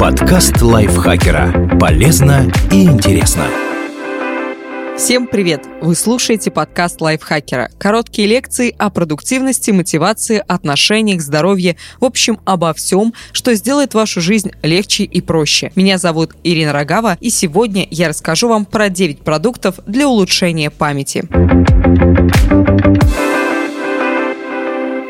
Подкаст лайфхакера. Полезно и интересно. Всем привет! Вы слушаете подкаст лайфхакера. Короткие лекции о продуктивности, мотивации, отношениях, здоровье, в общем, обо всем, что сделает вашу жизнь легче и проще. Меня зовут Ирина Рогава, и сегодня я расскажу вам про 9 продуктов для улучшения памяти.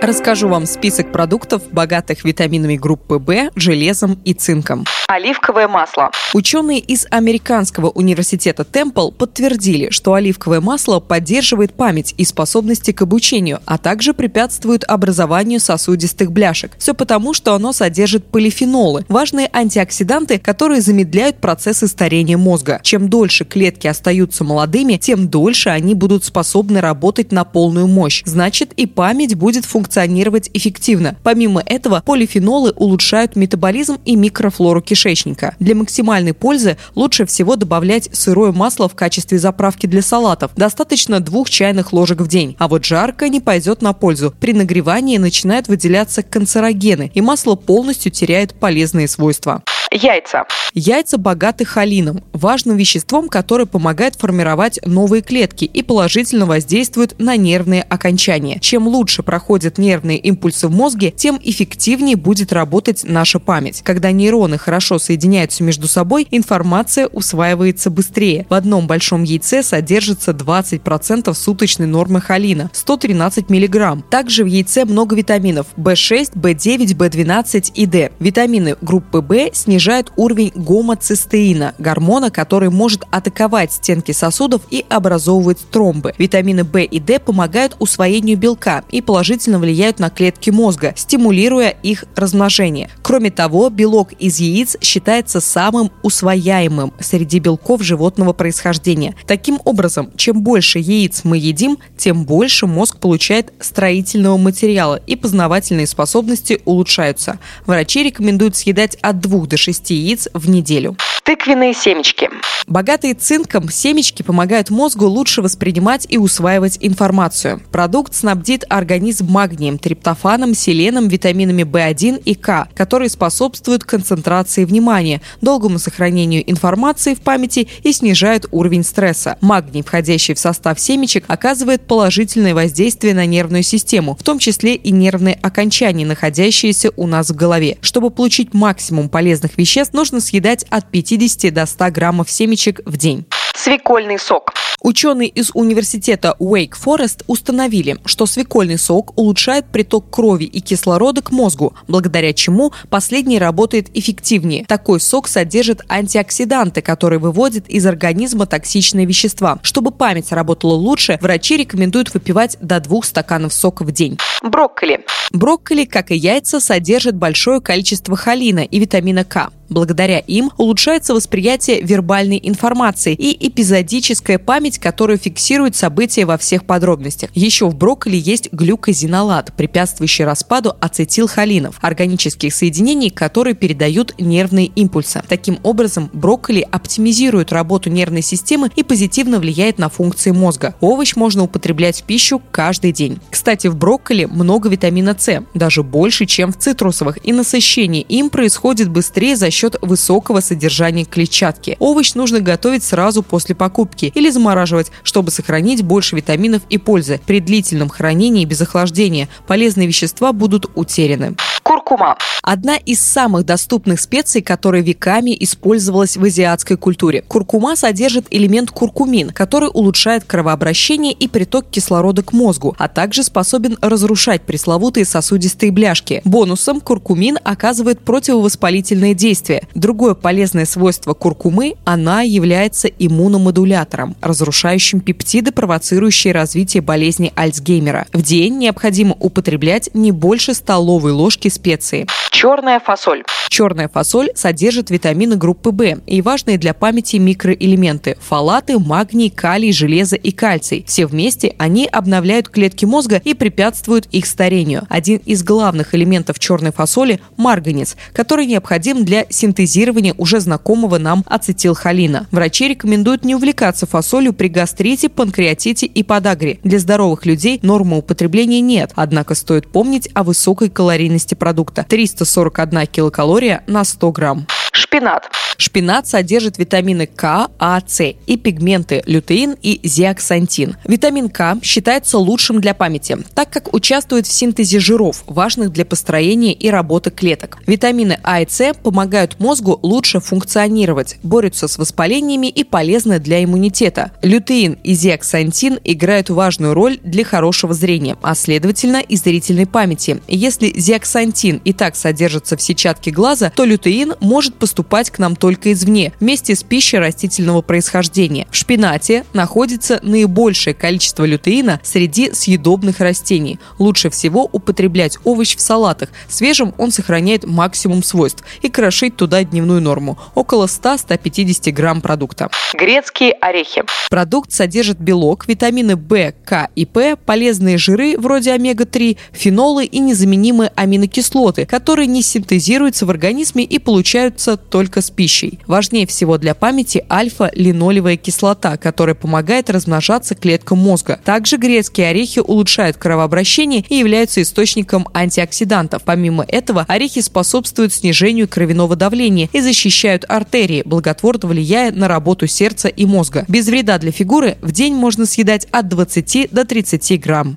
Расскажу вам список продуктов, богатых витаминами группы В, железом и цинком. Оливковое масло. Ученые из Американского университета Темпл подтвердили, что оливковое масло поддерживает память и способности к обучению, а также препятствует образованию сосудистых бляшек. Все потому, что оно содержит полифенолы, важные антиоксиданты, которые замедляют процессы старения мозга. Чем дольше клетки остаются молодыми, тем дольше они будут способны работать на полную мощь. Значит, и память будет функционировать функционировать эффективно. Помимо этого, полифенолы улучшают метаболизм и микрофлору кишечника. Для максимальной пользы лучше всего добавлять сырое масло в качестве заправки для салатов. Достаточно двух чайных ложек в день. А вот жарко не пойдет на пользу. При нагревании начинают выделяться канцерогены, и масло полностью теряет полезные свойства. Яйца. Яйца богаты холином, важным веществом, которое помогает формировать новые клетки и положительно воздействует на нервные окончания. Чем лучше проходят нервные импульсы в мозге, тем эффективнее будет работать наша память. Когда нейроны хорошо соединяются между собой, информация усваивается быстрее. В одном большом яйце содержится 20% суточной нормы холина – 113 мг. Также в яйце много витаминов – В6, В9, В12 и D. Витамины группы В снижают снижает уровень гомоцистеина, гормона, который может атаковать стенки сосудов и образовывать тромбы. Витамины В и D помогают усвоению белка и положительно влияют на клетки мозга, стимулируя их размножение. Кроме того, белок из яиц считается самым усвояемым среди белков животного происхождения. Таким образом, чем больше яиц мы едим, тем больше мозг получает строительного материала и познавательные способности улучшаются. Врачи рекомендуют съедать от 2 до 6 6 яиц в неделю. Тыквенные семечки. Богатые цинком семечки помогают мозгу лучше воспринимать и усваивать информацию. Продукт снабдит организм магнием, триптофаном, селеном, витаминами В1 и К, которые способствуют концентрации внимания, долгому сохранению информации в памяти и снижают уровень стресса. Магний, входящий в состав семечек, оказывает положительное воздействие на нервную систему, в том числе и нервные окончания, находящиеся у нас в голове. Чтобы получить максимум полезных веществ, нужно съедать от 50 до 100 граммов семечек в день. Свекольный сок. Ученые из университета Wake Forest установили, что свекольный сок улучшает приток крови и кислорода к мозгу, благодаря чему последний работает эффективнее. Такой сок содержит антиоксиданты, которые выводят из организма токсичные вещества. Чтобы память работала лучше, врачи рекомендуют выпивать до двух стаканов сока в день. Брокколи. Брокколи, как и яйца, содержит большое количество холина и витамина К. Благодаря им улучшается восприятие вербальной информации и эпизодическая память, которая фиксирует события во всех подробностях. Еще в брокколи есть глюкозинолат, препятствующий распаду ацетилхолинов, органических соединений, которые передают нервные импульсы. Таким образом, брокколи оптимизирует работу нервной системы и позитивно влияет на функции мозга. Овощ можно употреблять в пищу каждый день. Кстати, в брокколи много витамина С, даже больше, чем в цитрусовых, и насыщение им происходит быстрее за счет счет высокого содержания клетчатки. Овощ нужно готовить сразу после покупки или замораживать, чтобы сохранить больше витаминов и пользы. При длительном хранении без охлаждения полезные вещества будут утеряны. Куркума. Одна из самых доступных специй, которая веками использовалась в азиатской культуре. Куркума содержит элемент куркумин, который улучшает кровообращение и приток кислорода к мозгу, а также способен разрушать пресловутые сосудистые бляшки. Бонусом куркумин оказывает противовоспалительное действие. Другое полезное свойство куркумы – она является иммуномодулятором, разрушающим пептиды, провоцирующие развитие болезни Альцгеймера. В день необходимо употреблять не больше столовой ложки специи. Черная фасоль. Черная фасоль содержит витамины группы В и важные для памяти микроэлементы – фолаты, магний, калий, железо и кальций. Все вместе они обновляют клетки мозга и препятствуют их старению. Один из главных элементов черной фасоли – марганец, который необходим для синтезирования уже знакомого нам ацетилхолина. Врачи рекомендуют не увлекаться фасолью при гастрите, панкреатите и подагре. Для здоровых людей нормы употребления нет, однако стоит помнить о высокой калорийности продукта – 341 килокалория на 100 грамм. Шпинат. Шпинат содержит витамины К, А, С и пигменты лютеин и зиаксантин. Витамин К считается лучшим для памяти, так как участвует в синтезе жиров, важных для построения и работы клеток. Витамины А и С помогают мозгу лучше функционировать, борются с воспалениями и полезны для иммунитета. Лютеин и зиаксантин играют важную роль для хорошего зрения, а следовательно и зрительной памяти. Если зиаксантин и так содержится в сетчатке глаза, то лютеин может поступать к нам только извне, вместе с пищей растительного происхождения. В шпинате находится наибольшее количество лютеина среди съедобных растений. Лучше всего употреблять овощ в салатах. Свежим он сохраняет максимум свойств и крошить туда дневную норму – около 100-150 грамм продукта. Грецкие орехи. Продукт содержит белок, витамины В, К и П, полезные жиры вроде омега-3, фенолы и незаменимые аминокислоты, которые не синтезируются в организме и получаются только с пищей пищей. Важнее всего для памяти альфа-линолевая кислота, которая помогает размножаться клеткам мозга. Также грецкие орехи улучшают кровообращение и являются источником антиоксидантов. Помимо этого, орехи способствуют снижению кровяного давления и защищают артерии, благотворно влияя на работу сердца и мозга. Без вреда для фигуры в день можно съедать от 20 до 30 грамм.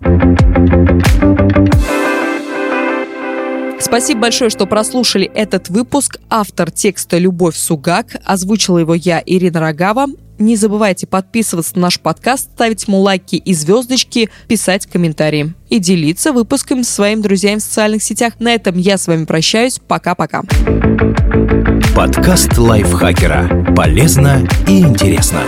Спасибо большое, что прослушали этот выпуск. Автор текста Любовь Сугак. Озвучила его я, Ирина Рогава. Не забывайте подписываться на наш подкаст, ставить ему лайки и звездочки, писать комментарии и делиться выпуском с своими друзьями в социальных сетях. На этом я с вами прощаюсь. Пока-пока. Подкаст лайфхакера. Полезно и интересно.